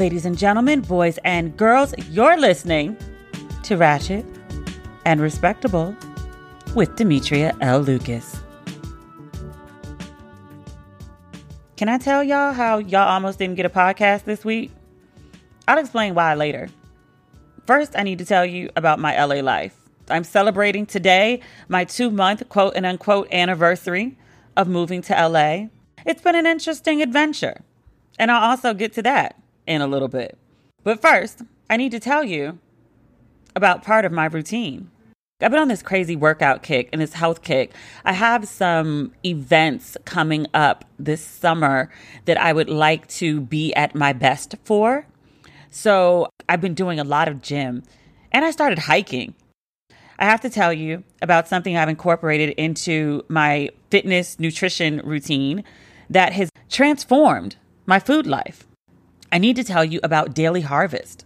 Ladies and gentlemen, boys and girls, you're listening to Ratchet and Respectable with Demetria L. Lucas. Can I tell y'all how y'all almost didn't get a podcast this week? I'll explain why later. First, I need to tell you about my LA life. I'm celebrating today my two month quote and unquote anniversary of moving to LA. It's been an interesting adventure, and I'll also get to that in a little bit. But first, I need to tell you about part of my routine. I've been on this crazy workout kick and this health kick. I have some events coming up this summer that I would like to be at my best for. So I've been doing a lot of gym and I started hiking. I have to tell you about something I've incorporated into my fitness nutrition routine that has transformed my food life. I need to tell you about Daily Harvest.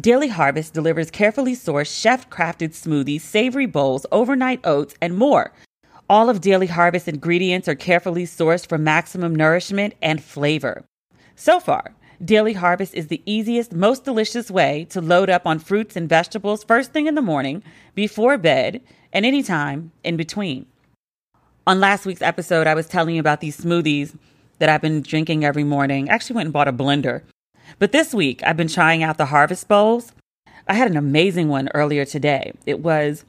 Daily Harvest delivers carefully sourced, chef crafted smoothies, savory bowls, overnight oats, and more. All of Daily Harvest ingredients are carefully sourced for maximum nourishment and flavor. So far, Daily Harvest is the easiest, most delicious way to load up on fruits and vegetables first thing in the morning, before bed, and anytime in between. On last week's episode, I was telling you about these smoothies that I've been drinking every morning. I actually went and bought a blender but this week, I've been trying out the harvest bowls. I had an amazing one earlier today. It was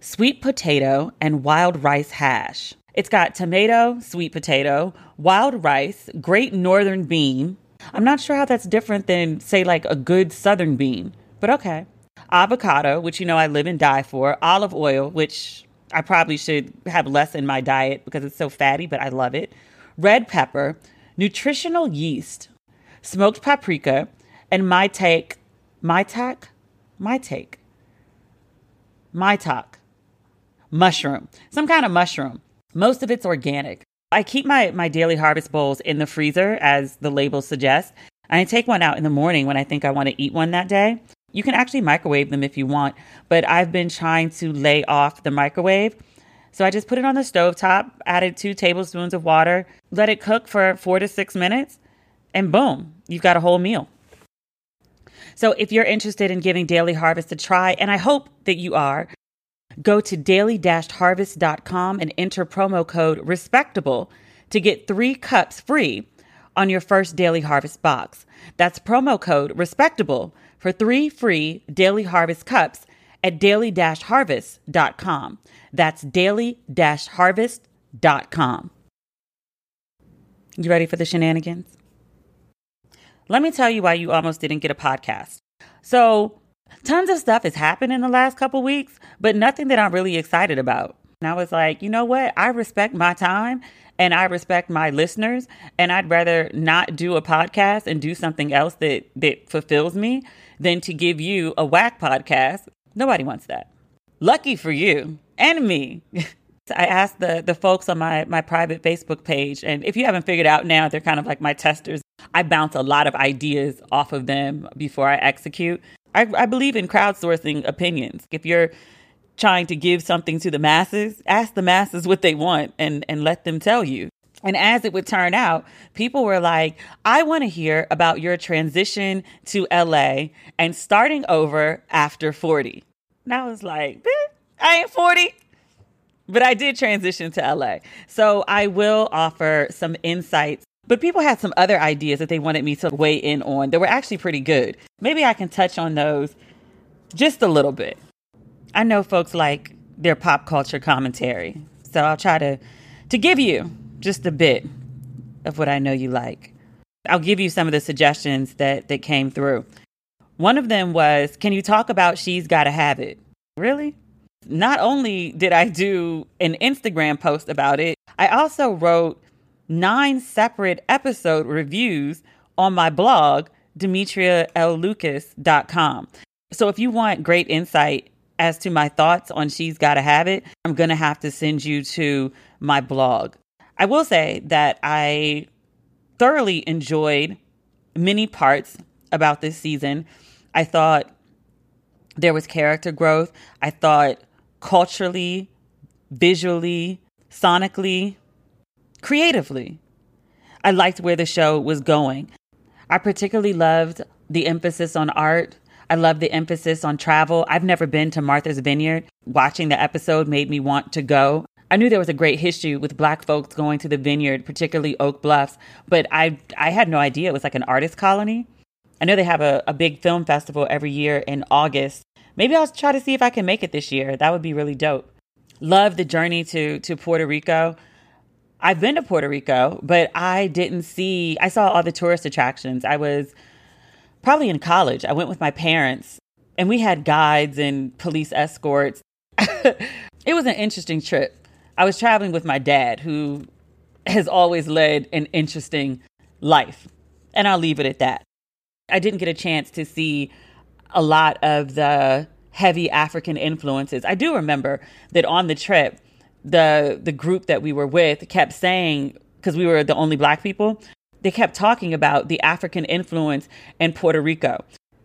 sweet potato and wild rice hash. It's got tomato, sweet potato, wild rice, great northern bean. I'm not sure how that's different than, say, like a good southern bean, but okay. Avocado, which you know I live and die for, olive oil, which I probably should have less in my diet because it's so fatty, but I love it. Red pepper, nutritional yeast, smoked paprika, and my take, my tack, my take, my talk, mushroom, some kind of mushroom. Most of it's organic. I keep my, my daily harvest bowls in the freezer, as the label suggests. I take one out in the morning when I think I want to eat one that day. You can actually microwave them if you want, but I've been trying to lay off the microwave. So I just put it on the stove top, added two tablespoons of water, let it cook for four to six minutes, and boom, you've got a whole meal. So if you're interested in giving Daily Harvest a try, and I hope that you are, go to daily-harvest.com and enter promo code RESPECTABLE to get three cups free on your first Daily Harvest box. That's promo code RESPECTABLE for three free Daily Harvest cups at daily-harvest.com. That's daily-harvest.com. You ready for the shenanigans? Let me tell you why you almost didn't get a podcast. So, tons of stuff has happened in the last couple weeks, but nothing that I'm really excited about. And I was like, you know what? I respect my time and I respect my listeners, and I'd rather not do a podcast and do something else that that fulfills me than to give you a whack podcast. Nobody wants that. Lucky for you and me. I asked the the folks on my my private Facebook page, and if you haven't figured out now, they're kind of like my testers. I bounce a lot of ideas off of them before I execute. I, I believe in crowdsourcing opinions. If you're trying to give something to the masses, ask the masses what they want and and let them tell you. And as it would turn out, people were like, I want to hear about your transition to LA and starting over after 40. And I was like, I ain't 40 but I did transition to LA. So I will offer some insights. But people had some other ideas that they wanted me to weigh in on that were actually pretty good. Maybe I can touch on those just a little bit. I know folks like their pop culture commentary. So I'll try to to give you just a bit of what I know you like. I'll give you some of the suggestions that that came through. One of them was, "Can you talk about She's Gotta Have It?" Really? Not only did I do an Instagram post about it, I also wrote nine separate episode reviews on my blog, demetriallucas.com. So if you want great insight as to my thoughts on She's Gotta Have It, I'm to have to send you to my blog. I will say that I thoroughly enjoyed many parts about this season. I thought there was character growth. I thought culturally, visually, sonically, creatively. I liked where the show was going. I particularly loved the emphasis on art. I love the emphasis on travel. I've never been to Martha's Vineyard. Watching the episode made me want to go. I knew there was a great history with black folks going to the vineyard, particularly Oak Bluffs, but I I had no idea it was like an artist colony. I know they have a, a big film festival every year in August. Maybe I'll try to see if I can make it this year. That would be really dope. Love the journey to to Puerto Rico. I've been to Puerto Rico, but I didn't see I saw all the tourist attractions. I was probably in college. I went with my parents and we had guides and police escorts. it was an interesting trip. I was traveling with my dad, who has always led an interesting life. And I'll leave it at that. I didn't get a chance to see a lot of the heavy African influences. I do remember that on the trip, the the group that we were with kept saying because we were the only black people, they kept talking about the African influence in Puerto Rico.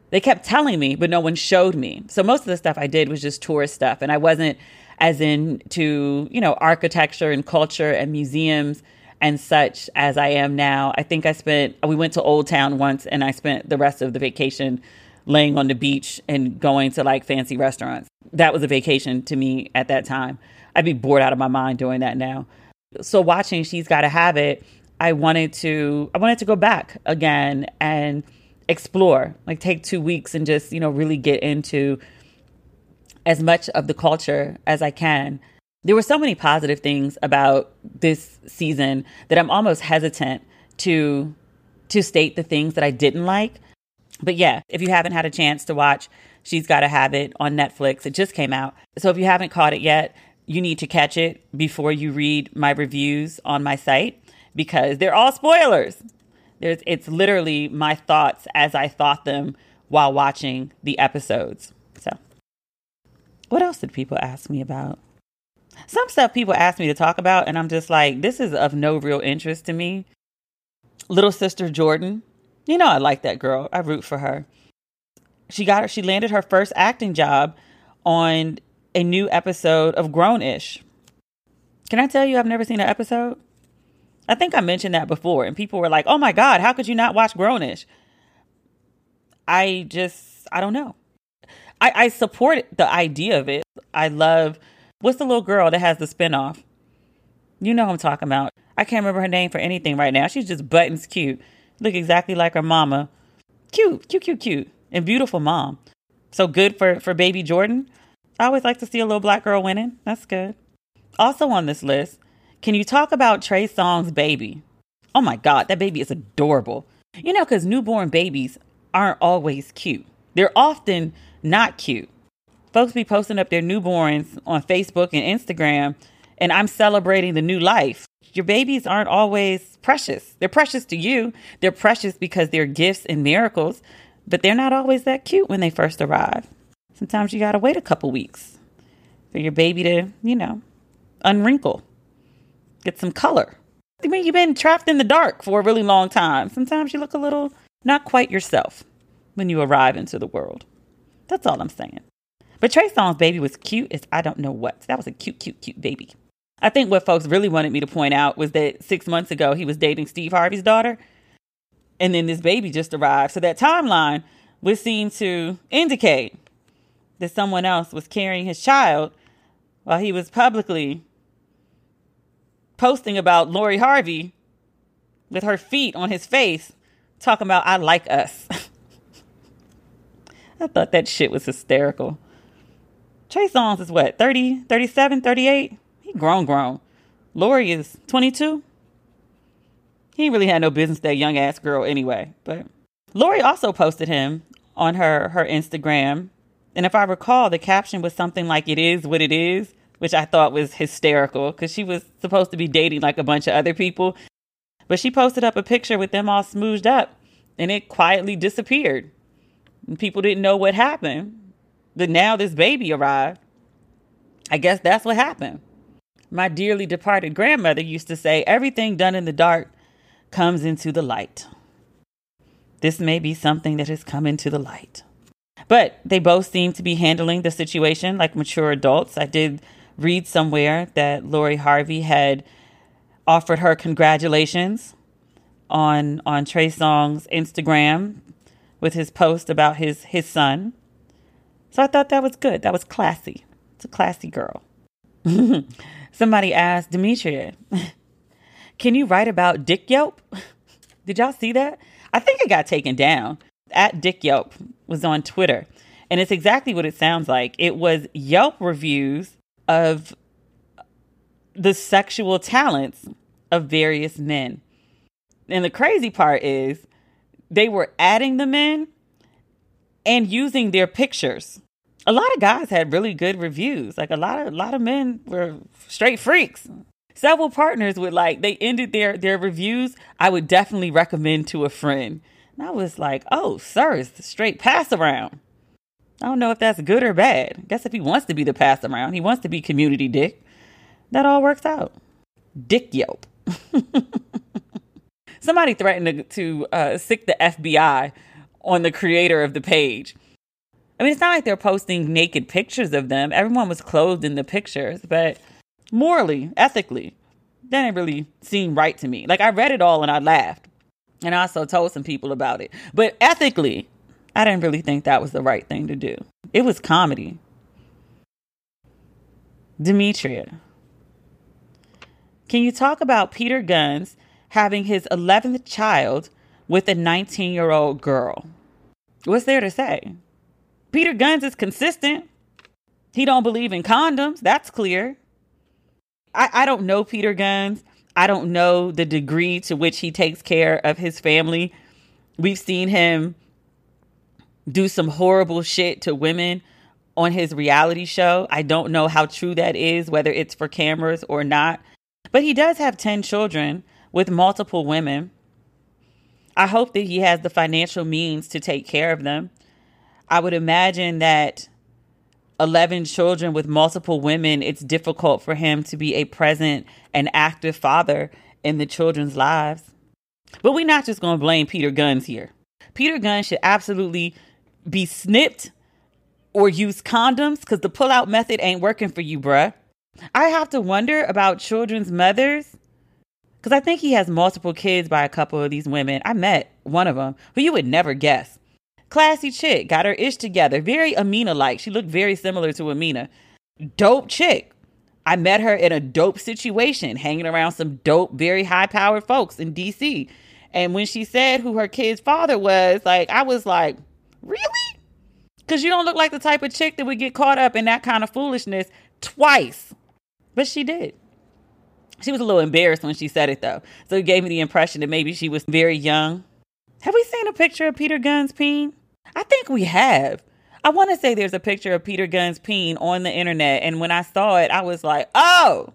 They kept telling me, but no one showed me. So most of the stuff I did was just tourist stuff, and I wasn't as into you know architecture and culture and museums and such as I am now. I think I spent we went to Old Town once, and I spent the rest of the vacation laying on the beach and going to like fancy restaurants. That was a vacation to me at that time. I'd be bored out of my mind doing that now. So watching She's Gotta Have It I wanted to I wanted to go back again and explore, like take 2 weeks and just, you know, really get into as much of the culture as I can. There were so many positive things about this season that I'm almost hesitant to to state the things that I didn't like. But yeah, if you haven't had a chance to watch She's Gotta Have It on Netflix, it just came out. So if you haven't caught it yet, you need to catch it before you read my reviews on my site because they're all spoilers. There's, it's literally my thoughts as I thought them while watching the episodes. So, what else did people ask me about? Some stuff people ask me to talk about, and I'm just like, this is of no real interest to me. Little sister Jordyn, you know, I like that girl. I root for her. She got her, she landed her first acting job on a new episode of Grown-ish. Can I tell you, I've never seen an episode? I think I mentioned that before, and people were like, "Oh my God, how could you not watch Grown-ish?" I just, I don't know. I, I support the idea of it. I love what's the little girl that has the spinoff? You know who I'm talking about. I can't remember her name for anything right now. She's just buttons cute. Look exactly like her mama. Cute, cute, cute, cute, and beautiful mom. So good for for baby Jordyn. I always like to see a little black girl winning. That's good. Also on this list, can you talk about Trey Songz baby? Oh my God, that baby is adorable. You know, because newborn babies aren't always cute. They're often not cute. Folks be posting up their newborns on Facebook and Instagram, and I'm celebrating the new life. Your babies aren't always precious. They're precious to you. They're precious because they're gifts and miracles, but they're not always that cute when they first arrive. Sometimes you gotta wait a couple weeks for your baby to, you know, unwrinkle get some color. I mean, you've been trapped in the dark for a really long time. Sometimes you look a little not quite yourself when you arrive into the world. That's all I'm saying. But Trey Songz baby was cute as I don't know what. That was a cute, cute, cute baby. I think what folks really wanted me to point out was that six months ago he was dating Steve Harvey's daughter. And then this baby just arrived. So that timeline would seem to indicate that someone else was carrying his child while he was publicly posting about Lori Harvey with her feet on his face, talking about, I like us. I thought that shit was hysterical. Trey Songz is what, 30, 37, 38? He grown, grown. Lori is 22. He really had no business, that young ass girl, anyway. But Lori also posted him on her, her Instagram. And if I recall, the caption was something like, It is what it is which I thought was hysterical because she was supposed to be dating like a bunch of other people. But she posted up a picture with them all smooshed up and it quietly disappeared. And people didn't know what happened. But now this baby arrived. I guess that's what happened. My dearly departed grandmother used to say, everything done in the dark comes into the light. This may be something that has come into the light. But they both seem to be handling the situation like mature adults. I did read somewhere that Lori Harvey had offered her congratulations on on Trey Songz Instagram with his post about his his son. So I thought that was good. That was classy. It's a classy girl. Somebody asked Demetria, "Can you write about Dick Yelp?" Did y'all see that? I think it got taken down. At Dick Yelp was on Twitter, and it's exactly what it sounds like. It was Yelp reviews of the sexual talents of various men. And the crazy part is they were adding the men and using their pictures. A lot of guys had really good reviews. Like a lot of a lot of men were straight freaks. Several partners would like they ended their their reviews. I would definitely recommend to a friend. And I was like, "Oh, sir, it's the straight pass around." I don't know if that's good or bad. I guess if he wants to be the pass around, he wants to be community dick. That all works out. Dick Yelp. Somebody threatened to, to uh, sick the FBI on the creator of the page. I mean, it's not like they're posting naked pictures of them. Everyone was clothed in the pictures, but morally, ethically, that didn't really seem right to me. Like, I read it all and I laughed. And I also told some people about it. But ethically, I didn't really think that was the right thing to do. It was comedy. Demetria. Can you talk about Peter Gunz having his 11th child with a 19 year old girl. What's there to say? Peter Gunz is consistent. He don't believe in condoms. That's clear. I, I don't know Peter Gunz. I don't know the degree to which he takes care of his family. We've seen him do some horrible shit to women on his reality show. I don't know how true that is, whether it's for cameras or not. But he does have 10 children with multiple women. I hope that he has the financial means to take care of them. I would imagine that 11 children with multiple women, it's difficult for him to be a present and active father in the children's lives. But we're not just going to blame Peter Gunz here. Peter Gunz should absolutely be snipped or use condoms because the pull-out method ain't working for you, bruh. I have to wonder about children's mothers because I think he has multiple kids by a couple of these women. I met one of them who you would never guess. Classy chick, got her ish together, very Amina like. She looked very similar to Amina. Dope chick. I met her in a dope situation, hanging around some dope, very high powered folks in DC. And when she said who her kid's father was, like, I was like, really? Because you don't look like the type of chick that would get caught up in that kind of foolishness twice. But she did. She was a little embarrassed when she said it though. So it gave me the impression that maybe she was very young. Have we seen a picture of Peter Gunz's peen? I think we have. I want to say there's a picture of Peter Gunz peen on the internet. And when I saw it, I was like, oh,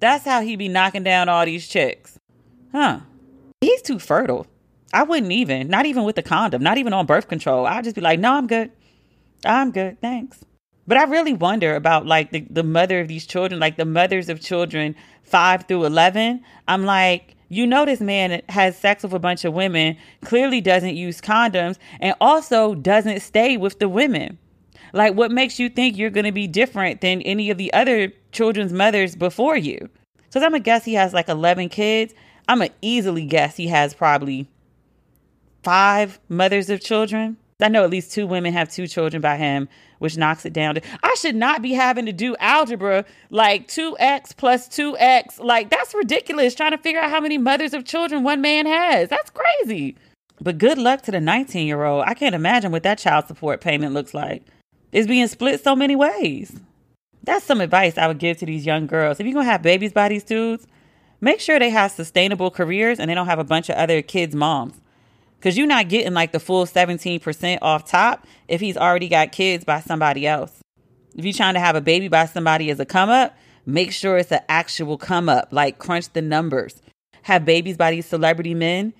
that's how he be knocking down all these chicks. Huh. He's too fertile. I wouldn't even, not even with the condom, not even on birth control. I'd just be like, no, I'm good. I'm good. Thanks. But I really wonder about like the, the mother of these children, like the mothers of children five through 11. I'm like, you know, this man has sex with a bunch of women, clearly doesn't use condoms, and also doesn't stay with the women. Like, what makes you think you're going to be different than any of the other children's mothers before you? So I'm to guess he has like 11 kids. I'm to easily guess he has probably five mothers of children. I know at least two women have two children by him, which knocks it down to I should not be having to do algebra like 2x plus 2x. Like that's ridiculous trying to figure out how many mothers of children one man has. That's crazy. But good luck to the 19 year old. I can't imagine what that child support payment looks like. It's being split so many ways. That's some advice I would give to these young girls. If you're going to have babies by these dudes, make sure they have sustainable careers and they don't have a bunch of other kids' moms. Because you're not getting like the full 17% off top if he's already got kids by somebody else. If you're trying to have a baby by somebody as a come up, make sure it's an actual come up, like crunch the numbers. Have babies by these celebrity men.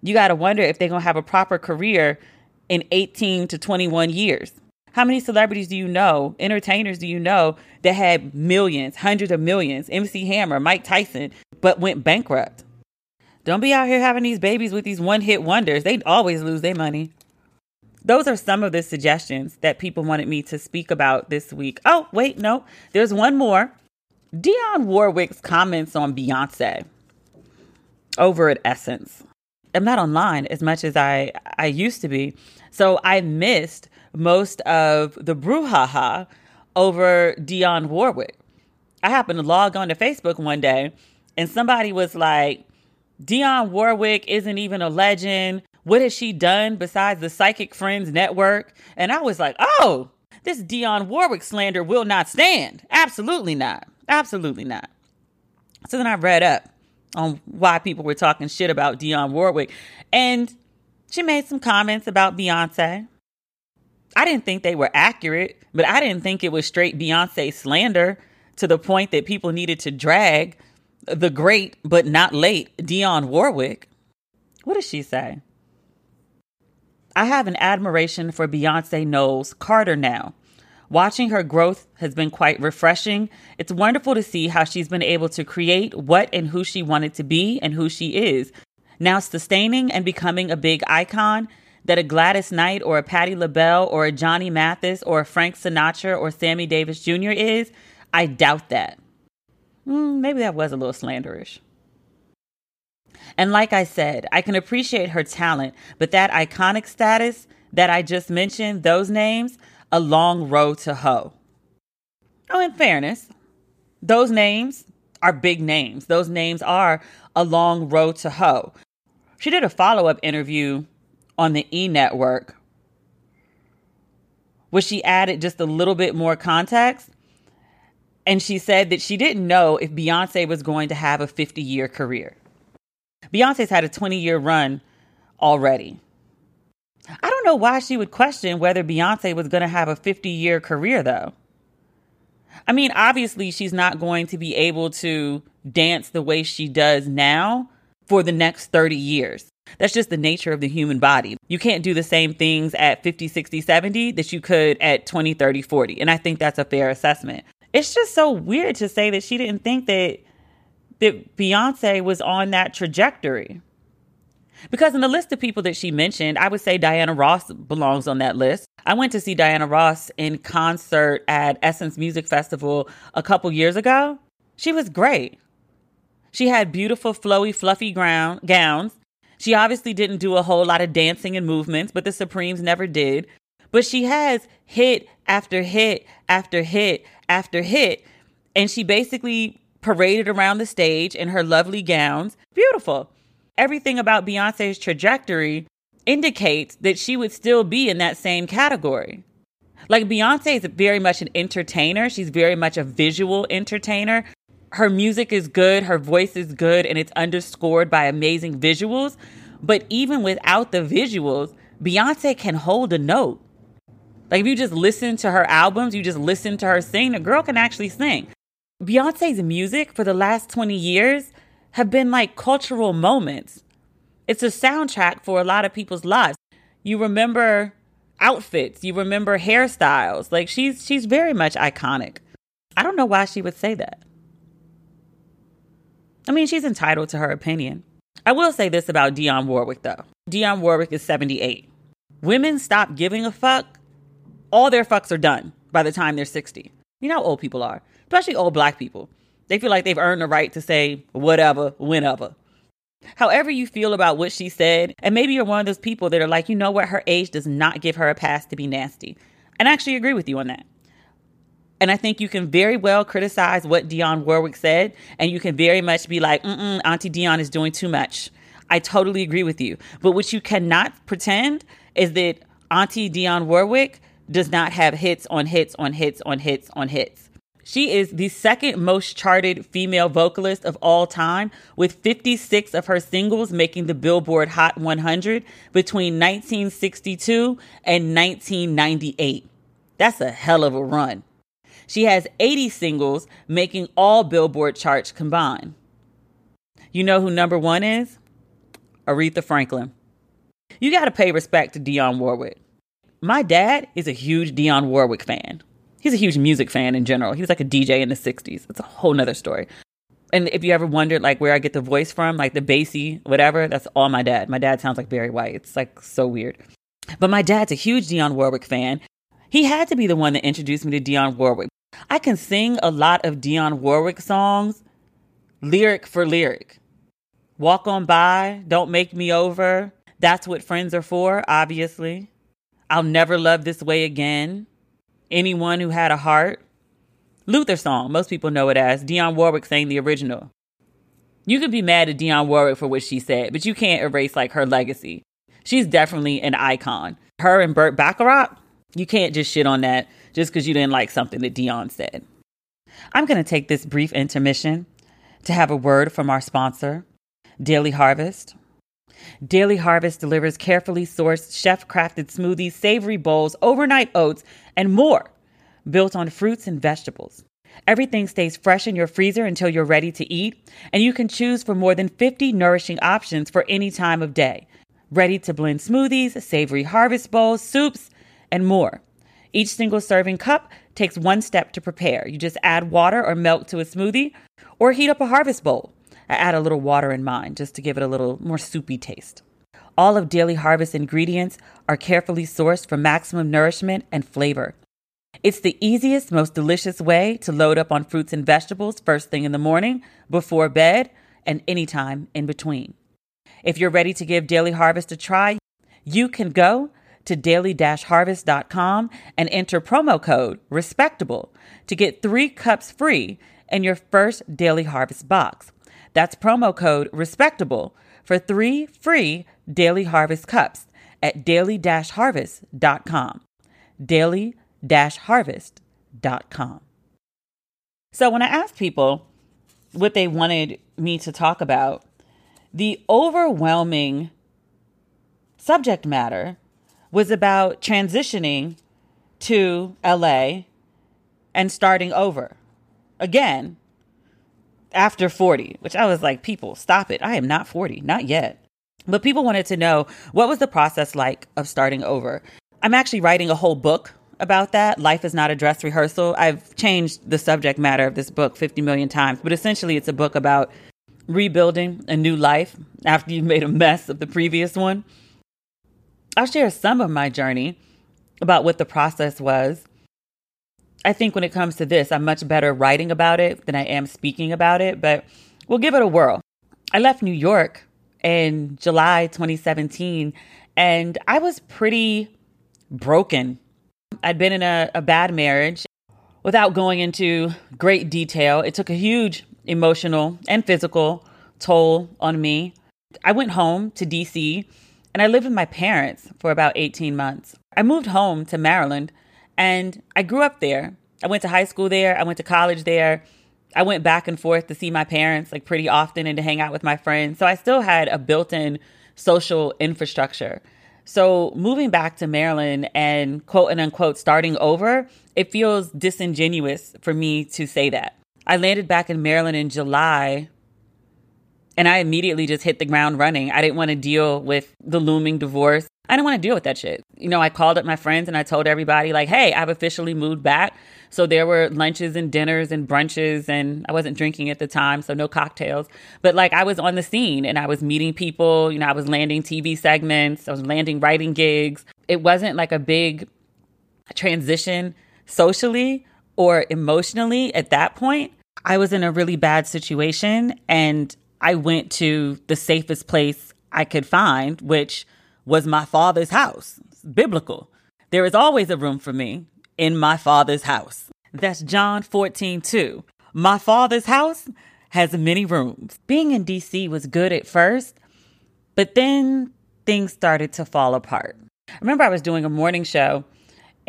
You got to wonder if they're going to have a proper career in 18 to 21 years. How many celebrities do you know, entertainers do you know that had millions, hundreds of millions, MC Hammer, Mike Tyson, but went bankrupt? Don't be out here having these babies with these one hit wonders. They always lose their money. Those are some of the suggestions that people wanted me to speak about this week. Oh, wait, no, there's one more. Dionne Warwick's comments on Beyonce. over at Essence. I'm not online as much as I, I used to be. So I missed most of the brouhaha over Dionne Warwick. I happened to log on to Facebook one day and somebody was like, Dionne Warwick isn't even a legend. What has she done besides the Psychic Friends Network? And I was like, oh, this Dionne Warwick slander will not stand. Absolutely not. Absolutely not. So then I read up on why people were talking shit about Dionne Warwick. And she made some comments about Beyonce. I didn't think they were accurate, but I didn't think it was straight Beyonce slander to the point that people needed to drag the great but not late Dionne Warwick. What does she say? I have an admiration for Beyonce Knowles Carter now. Watching her growth has been quite refreshing. It's wonderful to see how she's been able to create what and who she wanted to be and who she is. Now, sustaining and becoming a big icon that a Gladys Knight or a Patti LaBelle or a Johnny Mathis or a Frank Sinatra or Sammy Davis Jr. is, I doubt that. Mm, maybe that was a little slanderish. And like I said, I can appreciate her talent, but that iconic status that I just mentioned, those names, a long road to hoe. Oh, in fairness, those names are big names. Those names are a long road to hoe. She did a follow up interview on the E network where she added just a little bit more context. And she said that she didn't know if Beyonce was going to have a 50 year career. Beyonce's had a 20 year run already. I don't know why she would question whether Beyonce was going to have a 50 year career, though. I mean, obviously, she's not going to be able to dance the way she does now for the next 30 years. That's just the nature of the human body. You can't do the same things at 50, 60, 70 that you could at 20, 30, 40. And I think that's a fair assessment. It's just so weird to say that she didn't think that that Beyonce was on that trajectory. Because in the list of people that she mentioned, I would say Diana Ross belongs on that list. I went to see Diana Ross in concert at Essence Music Festival a couple years ago. She was great. She had beautiful, flowy, fluffy ground, gowns. She obviously didn't do a whole lot of dancing and movements, but the Supremes never did. But she has hit after hit after hit after hit. And she basically paraded around the stage in her lovely gowns. Beautiful everything about Beyonce's trajectory indicates that she would still be in that same category. Like Beyonce is very much an entertainer. She's very much a visual entertainer. Her music is good, her voice is good, and it's underscored by amazing visuals. But even without the visuals, Beyonce can hold a note. Like if you just listen to her albums, you just listen to her sing, the girl can actually sing. Beyonce's music for the last 20 years have been like cultural moments. It's a soundtrack for a lot of people's lives. You remember outfits, you remember hairstyles. Like she's she's very much iconic. I don't know why she would say that. I mean, she's entitled to her opinion. I will say this about Dionne Warwick though. Dionne Warwick is 78. Women stop giving a fuck. All their fucks are done by the time they're 60. You know how old people are, especially old black people. They feel like they've earned the right to say whatever, whenever. However, you feel about what she said, and maybe you're one of those people that are like, you know what, her age does not give her a pass to be nasty. And I actually agree with you on that. And I think you can very well criticize what Dionne Warwick said, and you can very much be like, mm Auntie Dionne is doing too much. I totally agree with you. But what you cannot pretend is that Auntie Dionne Warwick does not have hits on hits on hits on hits on hits. She is the second most charted female vocalist of all time, with 56 of her singles making the Billboard Hot 100 between 1962 and 1998. That's a hell of a run. She has 80 singles making all Billboard charts combined. You know who number one is? Aretha Franklin. You got to pay respect to Dionne Warwick. My dad is a huge Dionne Warwick fan he's a huge music fan in general. He was like a DJ in the 60s. It's a whole nother story. And if you ever wondered like where I get the voice from, like the bassy, whatever, that's all my dad. My dad sounds like Barry White. It's like so weird. But my dad's a huge Dionne Warwick fan. He had to be the one that introduced me to Dionne Warwick. I can sing a lot of Dionne Warwick songs lyric for lyric. Walk on by, don't make me over. That's what friends are for, obviously. I'll never love this way again. Anyone who had a heart. Luther song, most people know it as. Dionne Warwick sang the original. You could be mad at Dionne Warwick for what she said, but you can't erase like her legacy. She's definitely an icon. Her and Burt Bacharach, you can't just shit on that just because you didn't like something that Dionne said. I'm going to take this brief intermission to have a word from our sponsor, Daily Harvest. Daily Harvest delivers carefully sourced, chef crafted smoothies, savory bowls, overnight oats, and more built on fruits and vegetables. Everything stays fresh in your freezer until you're ready to eat, and you can choose from more than 50 nourishing options for any time of day. Ready to blend smoothies, savory harvest bowls, soups, and more. Each single serving cup takes one step to prepare. You just add water or milk to a smoothie or heat up a harvest bowl. I add a little water in mine just to give it a little more soupy taste. All of Daily Harvest ingredients are carefully sourced for maximum nourishment and flavor. It's the easiest, most delicious way to load up on fruits and vegetables first thing in the morning, before bed, and anytime in between. If you're ready to give Daily Harvest a try, you can go to daily-harvest.com and enter promo code respectable to get 3 cups free in your first Daily Harvest box. That's promo code respectable for 3 free Daily Harvest cups at daily-harvest.com. daily-harvest.com. So when I asked people what they wanted me to talk about, the overwhelming subject matter was about transitioning to LA and starting over again after 40, which I was like, people, stop it. I am not 40, not yet. But people wanted to know what was the process like of starting over. I'm actually writing a whole book about that. Life is not a dress rehearsal. I've changed the subject matter of this book 50 million times, but essentially it's a book about rebuilding a new life after you've made a mess of the previous one. I'll share some of my journey about what the process was. I think when it comes to this, I'm much better writing about it than I am speaking about it, but we'll give it a whirl. I left New York in July 2017 and I was pretty broken. I'd been in a, a bad marriage. Without going into great detail, it took a huge emotional and physical toll on me. I went home to DC and I lived with my parents for about 18 months. I moved home to Maryland and I grew up there. I went to high school there, I went to college there. I went back and forth to see my parents like pretty often and to hang out with my friends. So I still had a built-in social infrastructure. So moving back to Maryland and quote and unquote starting over, it feels disingenuous for me to say that. I landed back in Maryland in July and I immediately just hit the ground running. I didn't want to deal with the looming divorce. I didn't want to deal with that shit. You know, I called up my friends and I told everybody, like, hey, I've officially moved back. So there were lunches and dinners and brunches, and I wasn't drinking at the time, so no cocktails. But like, I was on the scene and I was meeting people. You know, I was landing TV segments, I was landing writing gigs. It wasn't like a big transition socially or emotionally at that point. I was in a really bad situation and I went to the safest place I could find, which was my father's house. It's biblical. There is always a room for me in my father's house. That's John 14, 2. My father's house has many rooms. Being in DC was good at first, but then things started to fall apart. I remember I was doing a morning show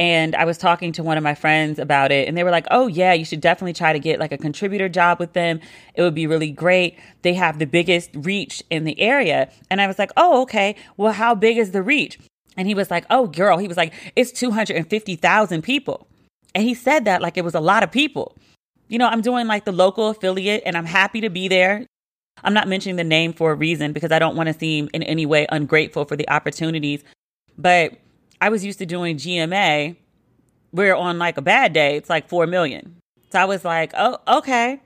and I was talking to one of my friends about it, and they were like, Oh, yeah, you should definitely try to get like a contributor job with them. It would be really great. They have the biggest reach in the area. And I was like, Oh, okay. Well, how big is the reach? And he was like, Oh, girl, he was like, It's 250,000 people. And he said that like it was a lot of people. You know, I'm doing like the local affiliate, and I'm happy to be there. I'm not mentioning the name for a reason because I don't want to seem in any way ungrateful for the opportunities. But I was used to doing GMA where on like a bad day, it's like 4 million. So I was like, oh, okay.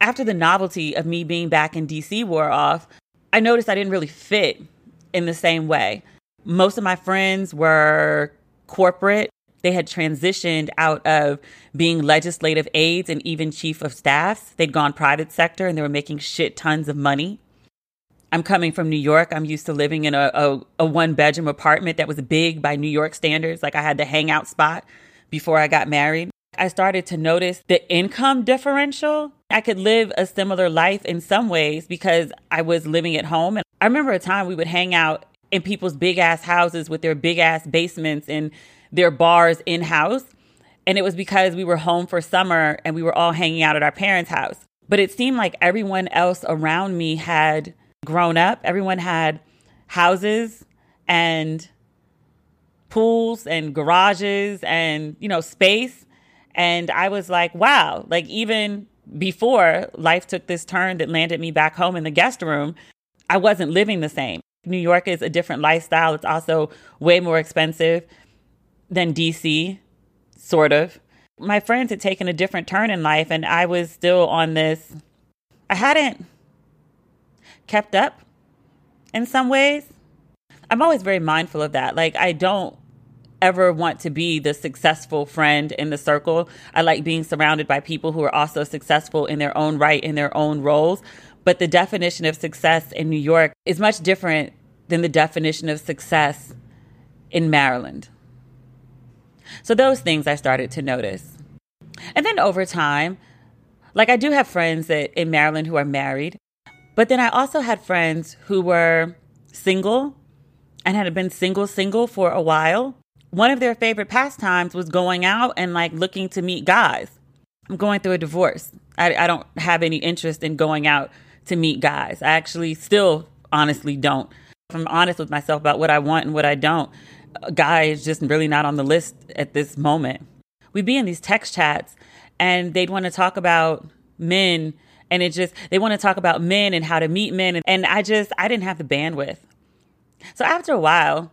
After the novelty of me being back in DC wore off, I noticed I didn't really fit in the same way. Most of my friends were corporate. They had transitioned out of being legislative aides and even chief of staffs. They'd gone private sector and they were making shit tons of money. I'm coming from New York. I'm used to living in a, a, a one bedroom apartment that was big by New York standards. Like I had the hangout spot before I got married. I started to notice the income differential. I could live a similar life in some ways because I was living at home. And I remember a time we would hang out in people's big ass houses with their big ass basements and their bars in house. And it was because we were home for summer and we were all hanging out at our parents' house. But it seemed like everyone else around me had grown up. Everyone had houses and pools and garages and, you know, space. And I was like, wow, like even before life took this turn that landed me back home in the guest room, I wasn't living the same. New York is a different lifestyle. It's also way more expensive than DC, sort of. My friends had taken a different turn in life, and I was still on this. I hadn't kept up in some ways. I'm always very mindful of that. Like, I don't ever want to be the successful friend in the circle. I like being surrounded by people who are also successful in their own right, in their own roles. But the definition of success in New York is much different than the definition of success in Maryland. So those things I started to notice. And then over time, like I do have friends that in Maryland who are married, but then I also had friends who were single and had been single single for a while. One of their favorite pastimes was going out and like looking to meet guys. I'm going through a divorce. I, I don't have any interest in going out to meet guys. I actually still honestly don't. If I'm honest with myself about what I want and what I don't, a guy is just really not on the list at this moment. We'd be in these text chats and they'd want to talk about men and it just they want to talk about men and how to meet men and I just I didn't have the bandwidth. So after a while,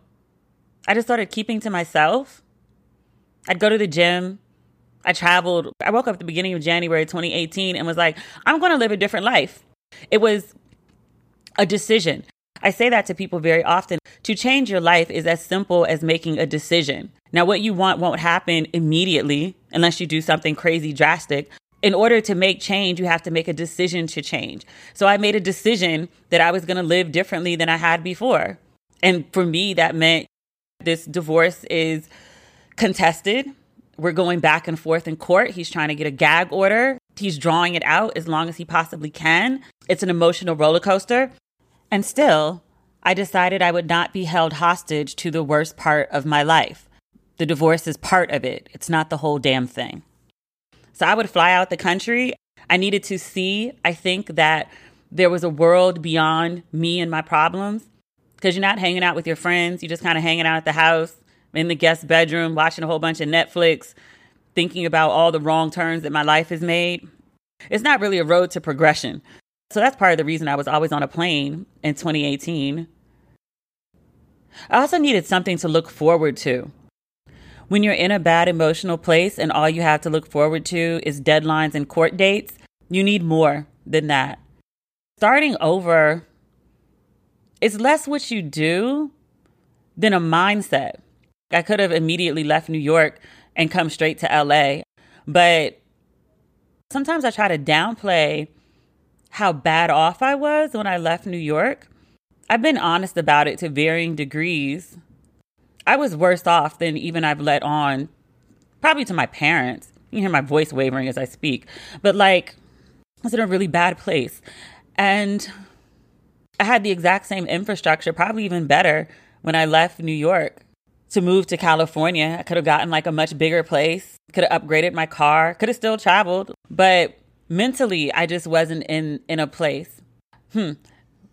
I just started keeping to myself. I'd go to the gym. I traveled. I woke up at the beginning of January 2018 and was like, I'm going to live a different life. It was a decision. I say that to people very often. To change your life is as simple as making a decision. Now, what you want won't happen immediately unless you do something crazy drastic. In order to make change, you have to make a decision to change. So I made a decision that I was going to live differently than I had before. And for me, that meant this divorce is contested. We're going back and forth in court. He's trying to get a gag order. He's drawing it out as long as he possibly can. It's an emotional roller coaster. And still, I decided I would not be held hostage to the worst part of my life. The divorce is part of it, it's not the whole damn thing. So I would fly out the country. I needed to see, I think, that there was a world beyond me and my problems. Because you're not hanging out with your friends, you're just kind of hanging out at the house, in the guest bedroom, watching a whole bunch of Netflix, thinking about all the wrong turns that my life has made. It's not really a road to progression. So that's part of the reason I was always on a plane in 2018. I also needed something to look forward to. When you're in a bad emotional place and all you have to look forward to is deadlines and court dates, you need more than that. Starting over is less what you do than a mindset. I could have immediately left New York and come straight to LA, but sometimes I try to downplay how bad off I was when I left New York. I've been honest about it to varying degrees. I was worse off than even I've let on, probably to my parents. You hear my voice wavering as I speak, but like, I was in a really bad place. And I had the exact same infrastructure, probably even better, when I left New York to move to California. I could have gotten like a much bigger place, could have upgraded my car, could have still traveled, but mentally i just wasn't in in a place hmm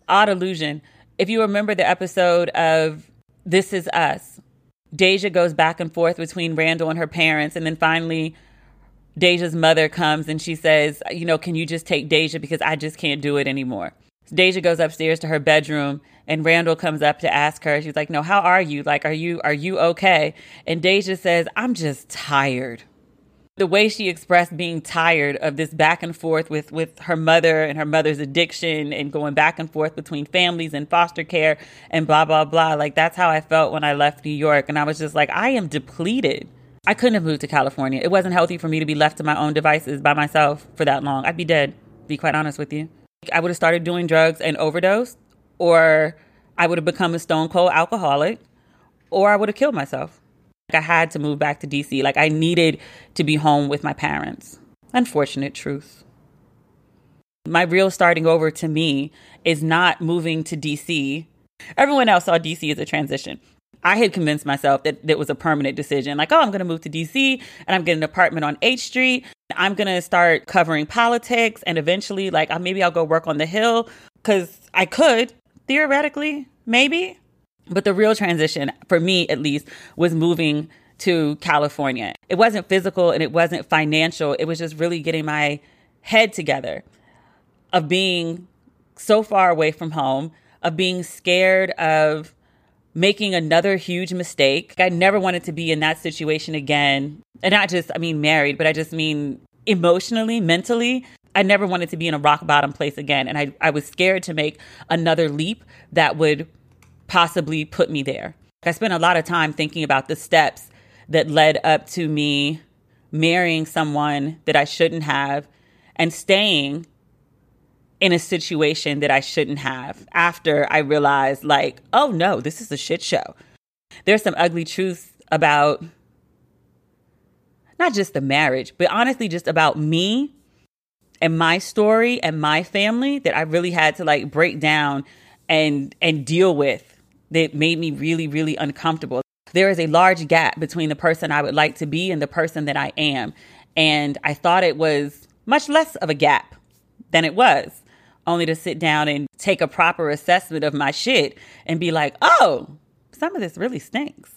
odd illusion if you remember the episode of this is us. Deja goes back and forth between randall and her parents and then finally deja's mother comes and she says you know can you just take deja? Because i just can't do it anymore. Deja goes upstairs to her bedroom and randall comes up to ask her. She's like no how are you? Like are you are you okay? And deja says i'm just tired the way she expressed being tired of this back and forth with with her mother and her mother's addiction and going back and forth between families and foster care and blah blah blah like that's how I felt when I left New York and I was just like I am depleted. I couldn't have moved to California. It wasn't healthy for me to be left to my own devices by myself for that long. I'd be dead, be quite honest with you. I would have started doing drugs and overdosed or I would have become a stone cold alcoholic, or I would have killed myself. I had to move back to DC. Like I needed to be home with my parents. Unfortunate truth. My real starting over to me is not moving to DC. Everyone else saw DC as a transition. I had convinced myself that it was a permanent decision. Like, oh, I'm going to move to DC and I'm getting an apartment on H Street. I'm going to start covering politics and eventually, like, maybe I'll go work on the Hill because I could theoretically, maybe. But the real transition, for me at least, was moving to California. It wasn't physical and it wasn't financial. It was just really getting my head together of being so far away from home, of being scared of making another huge mistake. I never wanted to be in that situation again. And not just, I mean, married, but I just mean emotionally, mentally. I never wanted to be in a rock bottom place again. And I, I was scared to make another leap that would possibly put me there. I spent a lot of time thinking about the steps that led up to me marrying someone that I shouldn't have and staying in a situation that I shouldn't have after I realized, like, oh no, this is a shit show. There's some ugly truths about not just the marriage, but honestly, just about me and my story and my family that I really had to like break down and and deal with that made me really really uncomfortable. There is a large gap between the person I would like to be and the person that I am. And I thought it was much less of a gap than it was only to sit down and take a proper assessment of my shit and be like, oh, some of this really stinks.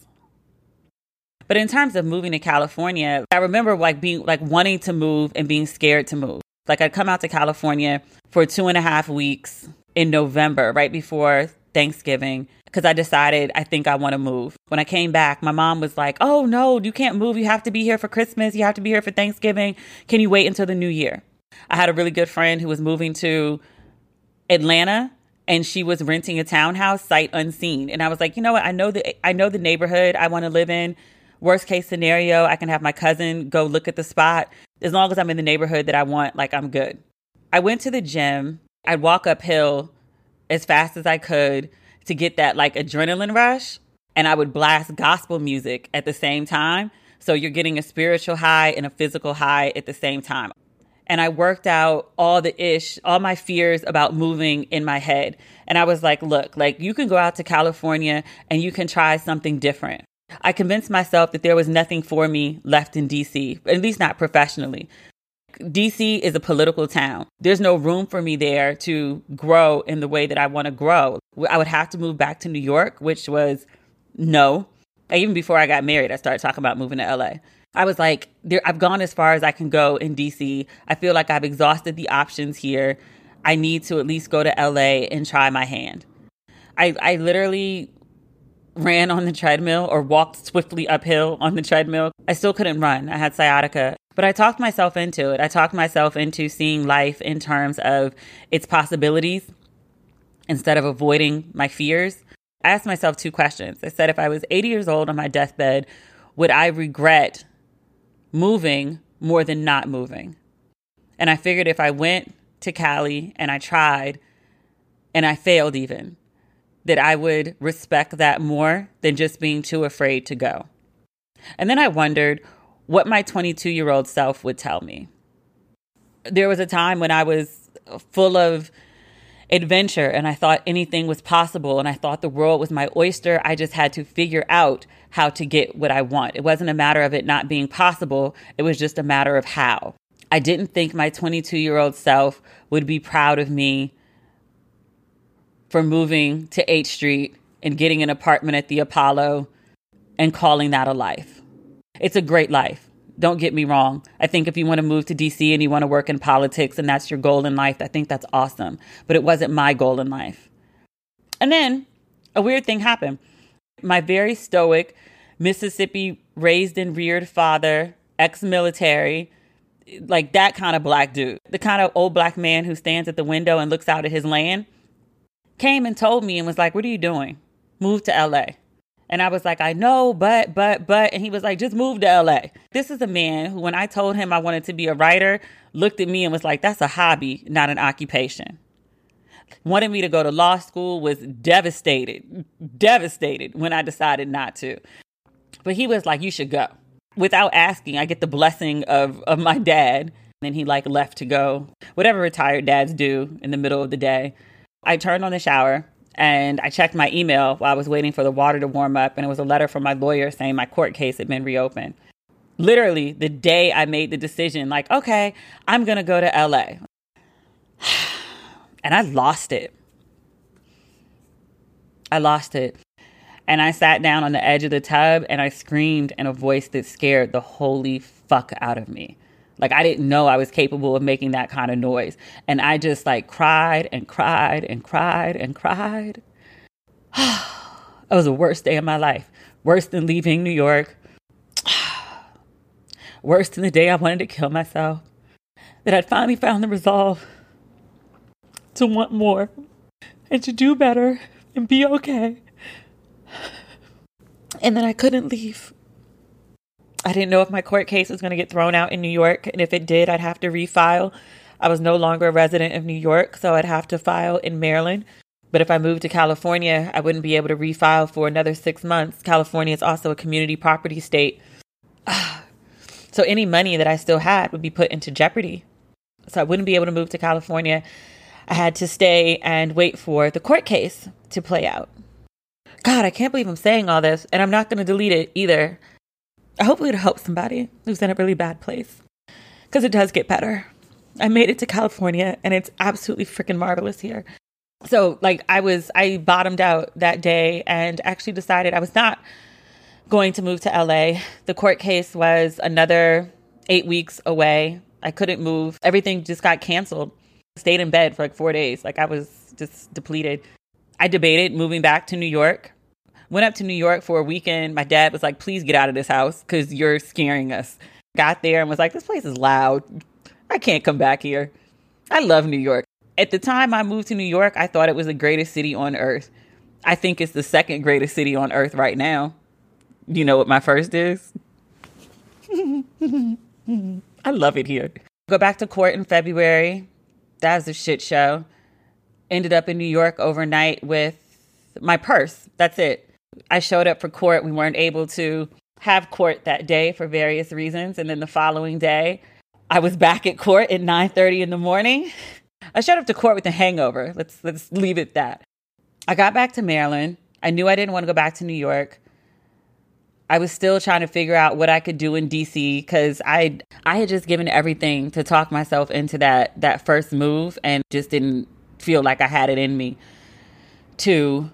But in terms of moving to California, I remember like being like wanting to move and being scared to move. Like I'd come out to California for two and a half weeks in November, right before Thanksgiving, because I decided I think I want to move. When I came back, my mom was like, Oh no, you can't move. You have to be here for Christmas. You have to be here for Thanksgiving. Can you wait until the new year? I had a really good friend who was moving to Atlanta and she was renting a townhouse sight unseen. And I was like, you know what? I know the I know the neighborhood I want to live in. Worst case scenario, I can have my cousin go look at the spot. As long as I'm in the neighborhood that I want, like I'm good. I went to the gym. I'd walk uphill as fast as I could to get that like adrenaline rush. And I would blast gospel music at the same time. So you're getting a spiritual high and a physical high at the same time and I worked out all the ish, all my fears about moving in my head. And I was like, look, like you can go out to California and you can try something different. I convinced myself that there was nothing for me left in DC, at least not professionally. DC is a political town. There's no room for me there to grow in the way that I want to grow. I would have to move back to New York, which was no. Even before I got married, I started talking about moving to LA. I was like, there, I've gone as far as I can go in DC. I feel like I've exhausted the options here. I need to at least go to LA and try my hand. I, I literally ran on the treadmill or walked swiftly uphill on the treadmill. I still couldn't run. I had sciatica, but I talked myself into it. I talked myself into seeing life in terms of its possibilities instead of avoiding my fears. I asked myself two questions. I said, if I was 80 years old on my deathbed, would I regret moving more than not moving. And I figured if I went to Cali and I tried and I failed even, that I would respect that more than just being too afraid to go. And then I wondered what my 22 year old self would tell me. There was a time when I was full of adventure and I thought anything was possible and I thought the world was my oyster. I just had to figure out how to get what I want. It wasn't a matter of it not being possible, it was just a matter of how. I didn't think my 22 year old self would be proud of me for moving to H Street and getting an apartment at the Apollo and calling that a life. It's a great life. Don't get me wrong. I think if you want to move to DC and you want to work in politics and that's your goal in life, I think that's awesome. But it wasn't my goal in life. And then a weird thing happened. My very stoic, Mississippi raised and reared father, ex military, like that kind of black dude, the kind of old black man who stands at the window and looks out at his land, came and told me and was like, What are you doing? Move to LA. And I was like, I know, but, but, but. And he was like, just move to LA. This is a man who, when I told him I wanted to be a writer, looked at me and was like, that's a hobby, not an occupation. wanted me to go to law school, was devastated, devastated when I decided not to. But he was like, you should go. Without asking, I get the blessing of, of my dad. And he like left to go, whatever retired dads do in the middle of the day. I turned on the shower and I checked my email while I was waiting for the water to warm up. And it was a letter from my lawyer saying my court case had been reopened. Literally, the day I made the decision, like, okay, I'm to go to LA. And I lost it. I lost it. And I sat down on the edge of the tub and I screamed in a voice that scared the holy fuck out of me. Like I didn't know I was capable of making that kind of noise. And I just like cried and cried and cried and cried. it was the worst day of my life. Worse than leaving New York. Worse than the day I wanted to kill myself. That I'd finally found the resolve to want more and to do better and be okay. And then I couldn't leave. I didn't know if my court case was going to get thrown out in New York, and if it did, I'd have to refile. I was no longer a resident of New York, so I'd have to file in Maryland. But if I moved to California, I wouldn't be able to refile for another six months. California is also a community property state. So any money that I still had would be put into jeopardy. So I wouldn't be able to move to California. I had to stay and wait for the court case to play out. God, I can't believe I'm saying all this, and I'm not going to delete it either. Hopefully, it'll help somebody who's in a really bad place because it does get better. I made it to California, and it's absolutely freaking marvelous here. So, like, I was, I bottomed out that day and actually decided I was not going to move to LA. The court case was another eight weeks away. I couldn't move. Everything just got canceled stayed in bed for like four days. Like I was just depleted. I debated moving back to New York. Went up to New York for a weekend. My dad was like, please get out of this house because you're scaring us. Got there and was like, this place is loud. I can't come back here. I love New York. At the time I moved to New York, I thought it was the greatest city on earth. I think it's the second greatest city on earth right now. You know what my first is? I love it here. Go back to court in February that was a shit show. Ended up in New York overnight with my purse. That's it. I showed up for court. We weren't able to have court that day for various reasons. And then the following day, I was back at court at 9:30 in the morning. I showed up to court with a hangover. Let's let's leave it that. I got back to Maryland. I knew I didn't want to go back to New York. I was still trying to figure out what I could do in DC because I I had just given everything to talk myself into that that first move and just didn't feel like I had it in me to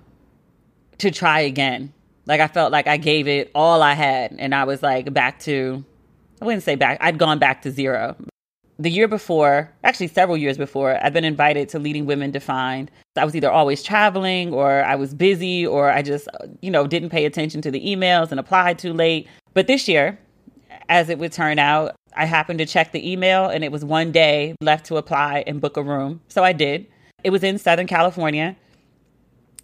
to try again. Like I felt like I gave it all I had and I was like back to I wouldn't say back. I'd gone back to zero the year before, actually several years before, I've been invited to Leading Women Defined. I was either always traveling or I was busy or I just, you know, didn't pay attention to the emails and applied too late. But this year, as it would turn out, I happened to check the email and it was one day left to apply and book a room. So I did. It was in Southern California.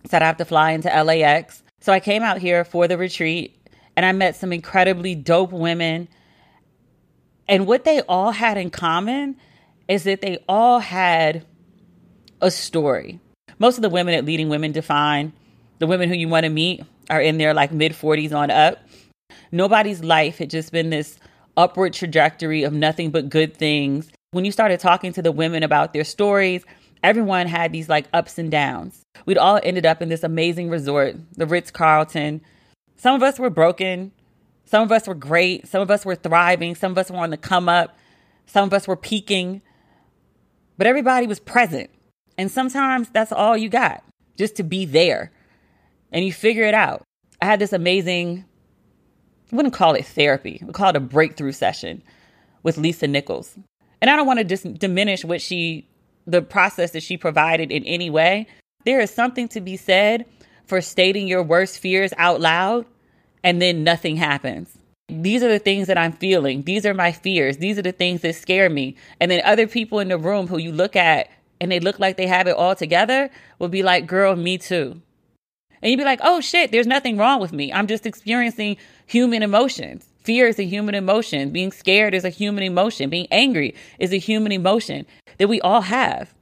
Said I have to fly into LAX. So I came out here for the retreat and I met some incredibly dope women and what they all had in common is that they all had a story. Most of the women at Leading Women Defined, the women who you want to meet, are in their like mid 40s on up. Nobody's life had just been this upward trajectory of nothing but good things. When you started talking to the women about their stories, everyone had these like ups and downs. We'd all ended up in this amazing resort, the Ritz Carlton. Some of us were broken, some of us were great. Some of us were thriving. Some of us were on the come up. Some of us were peaking. But everybody was present. And sometimes that's all you got, just to be there. And you figure it out. I had this amazing, I wouldn't call it therapy, we call it a breakthrough session with Lisa Nichols. And I don't want to dis- diminish what she, the process that she provided in any way. There is something to be said for stating your worst fears out loud and then nothing happens. These are the things that I'm feeling. These are my fears. These are the things that scare me. And then other people in the room who you look at and they look like they have it all together will be like, girl, me too. And you'd be like, oh shit, there's nothing wrong with me. I'm just experiencing human emotions. Fear is a human emotion. Being scared is a human emotion. Being angry is a human emotion that we all have.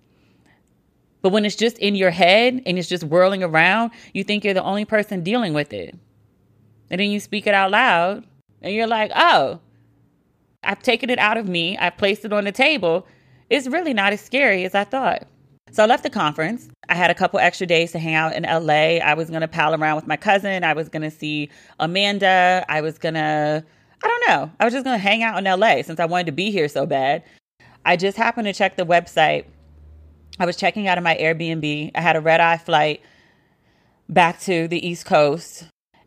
But when it's just in your head and it's just whirling around, you think you're the only person dealing with it. And then you speak it out loud and you're like, oh, I've taken it out of me. I've placed it on the table. It's really not as scary as I thought. So I left the conference. I had a couple extra days to hang out in LA. I was going to pal around with my cousin. I was going to see Amanda. I was going to, I don't know. I was just going to hang out in LA since I wanted to be here so bad. I just happened to check the website. I was checking out of my Airbnb. I had a red eye flight back to the East Coast.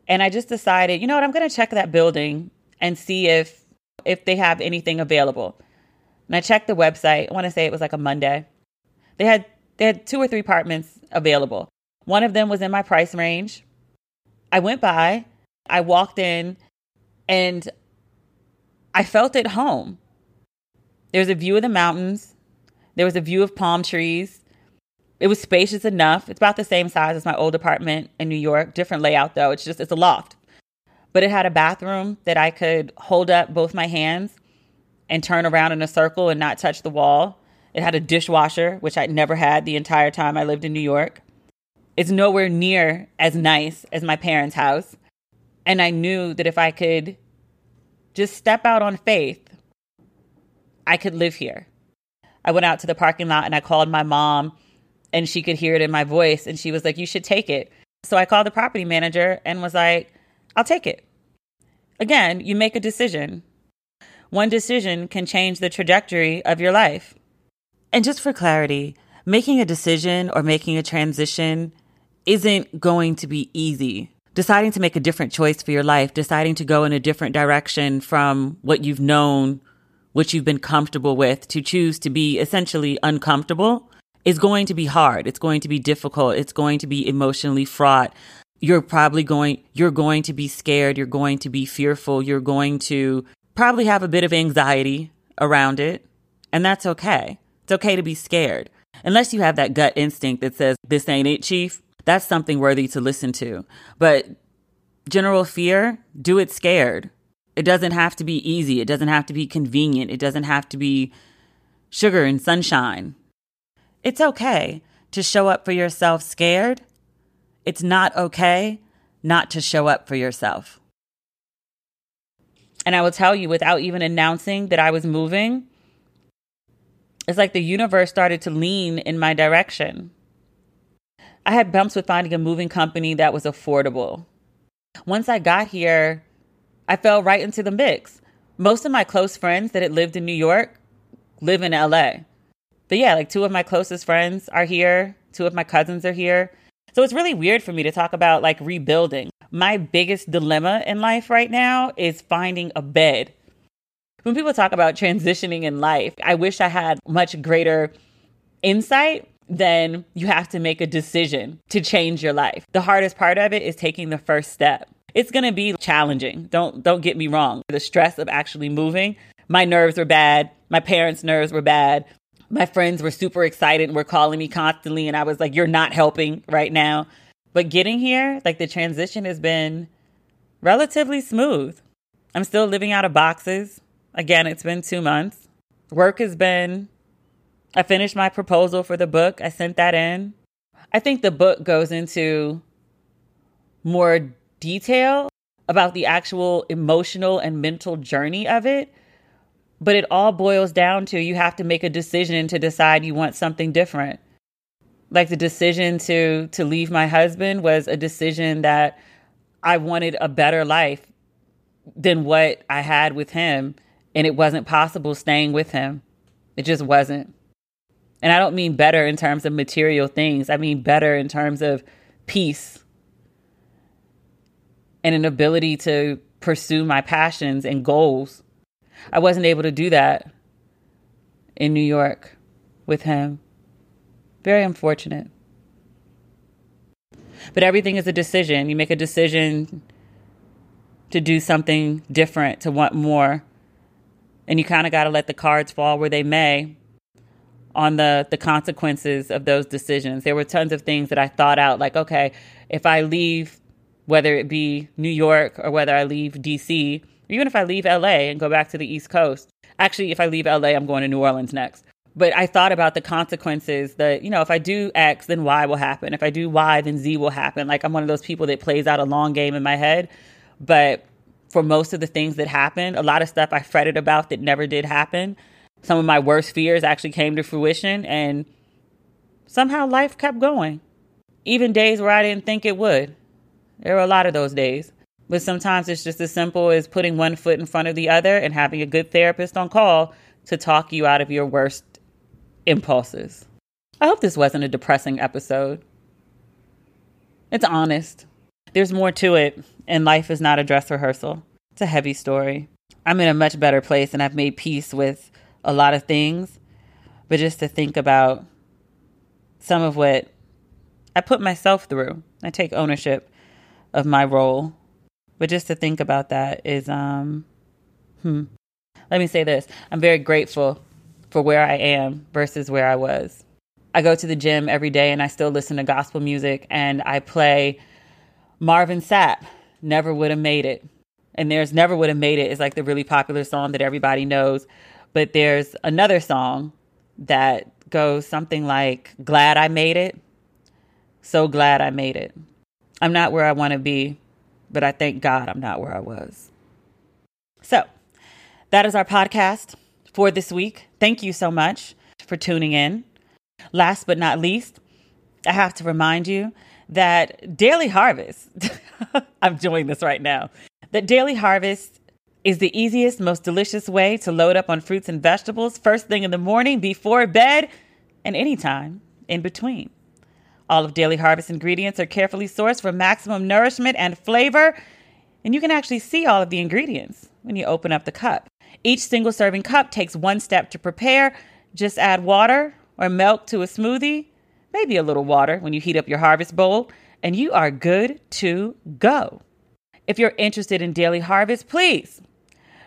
And I just decided, you know what, I'm going to check that building and see if if they have anything available. And I checked the website. I want to say it was like a Monday. They had they had two or three apartments available. One of them was in my price range. I went by, I walked in, and I felt at home. There was a view of the mountains, there was a view of palm trees. It was spacious enough. It's about the same size as my old apartment in New York. Different layout though. It's just it's a loft. But it had a bathroom that I could hold up both my hands and turn around in a circle and not touch the wall. It had a dishwasher, which I'd never had the entire time I lived in New York. It's nowhere near as nice as my parents' house. And I knew that if I could just step out on faith, I could live here. I went out to the parking lot and I called my mom, and she could hear it in my voice. And she was like, You should take it. So I called the property manager and was like, I'll take it. Again, you make a decision. One decision can change the trajectory of your life. And just for clarity, making a decision or making a transition isn't going to be easy. Deciding to make a different choice for your life, deciding to go in a different direction from what you've known, what you've been comfortable with, to choose to be essentially uncomfortable is going to be hard. It's going to be difficult. It's going to be emotionally fraught. You're probably going, you're going to be scared. You're going to be fearful. You're going to probably have a bit of anxiety around it. And that's okay. It's okay to be scared. Unless you have that gut instinct that says, this ain't it, chief, that's something worthy to listen to. But general fear, do it scared. It doesn't have to be easy. It doesn't have to be convenient. It doesn't have to be sugar and sunshine. It's okay to show up for yourself scared. It's not okay not to show up for yourself. And I will tell you, without even announcing that I was moving, it's like the universe started to lean in my direction. I had bumps with finding a moving company that was affordable. Once I got here, I fell right into the mix. Most of my close friends that had lived in New York live in LA. But yeah, like two of my closest friends are here, two of my cousins are here. So it's really weird for me to talk about like rebuilding. My biggest dilemma in life right now is finding a bed when people talk about transitioning in life, I wish I had much greater insight then you have to make a decision to change your life. The hardest part of it is taking the first step. It's going to be challenging. Don't don't get me wrong. The stress of actually moving, my nerves were bad. My parents' nerves were bad. My friends were super excited and were calling me constantly and I was like you're not helping right now. But getting here, like the transition has been relatively smooth. I'm still living out of boxes. Again, it's been two months. Work has been, I finished my proposal for the book. I sent that in. I think the book goes into more detail about the actual emotional and mental journey of it. But it all boils down to you have to make a decision to decide you want something different. Like the decision to to leave my husband was a decision that I wanted a better life than what I had with him and it wasn't possible staying with him. It just wasn't. And I don't mean better in terms of material things, I mean better in terms of peace and an ability to pursue my passions and goals. I wasn't able to do that in New York with him. Very unfortunate. But everything is a decision. You make a decision to do something different, to want more and you kind of got to let the cards fall where they may on the the consequences of those decisions. There were tons of things that I thought out like okay, if I leave whether it be New York or whether I leave DC, even if I leave LA and go back to the East Coast. Actually, if I leave LA, I'm going to New Orleans next. But I thought about the consequences that, you know, if I do X, then Y will happen. If I do Y, then Z will happen. Like I'm one of those people that plays out a long game in my head. But for most of the things that happened, a lot of stuff I fretted about that never did happen. Some of my worst fears actually came to fruition, and somehow life kept going. Even days where I didn't think it would. There were a lot of those days. But sometimes it's just as simple as putting one foot in front of the other and having a good therapist on call to talk you out of your worst impulses. I hope this wasn't a depressing episode. It's honest. There's more to it, and life is not a dress rehearsal. It's a heavy story. I'm in a much better place and I've made peace with a lot of things. But just to think about some of what I put myself through, I take ownership of my role. But just to think about that is, um, hmm. Let me say this I'm very grateful for where I am versus where I was. I go to the gym every day and I still listen to gospel music and I play Marvin Sapp, Never Would Have Made It. And there's Never Would Have Made It is like the really popular song that everybody knows. But there's another song that goes something like, Glad I Made It. So glad I made it. I'm not where I want to be, but I thank God I'm not where I was. So that is our podcast for this week. Thank you so much for tuning in. Last but not least, I have to remind you that Daily Harvest, I'm doing this right now, that Daily Harvest is the easiest, most delicious way to load up on fruits and vegetables first thing in the morning, before bed, and anytime in between. All of Daily Harvest ingredients are carefully sourced for maximum nourishment and flavor, and you can actually see all of the ingredients when you open up the cup. Each single serving cup takes one step to prepare. Just add water or milk to a smoothie, maybe a little water when you heat up your harvest bowl, and you are good to go. If you're interested in Daily Harvest, please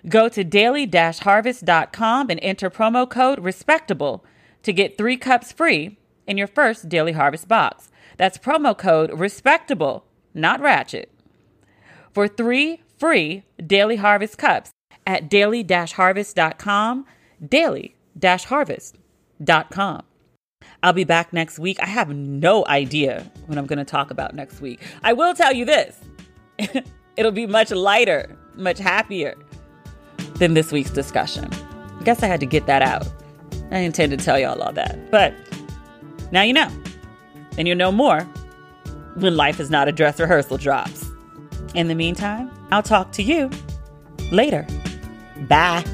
go to daily-harvest.com and enter promo code RESPECTABLE to get three cups free in your first Daily Harvest box. That's promo code RESPECTABLE, not ratchet, for three free Daily Harvest cups at daily-harvest.com, daily-harvest.com. I'll be back next week. I have no idea what I'm going to talk about next week. I will tell you this it'll be much lighter, much happier than this week's discussion. I guess I had to get that out. I intend to tell y'all all that. But now you know. And you'll know more when Life is Not a Dress Rehearsal drops. In the meantime, I'll talk to you later. Bye.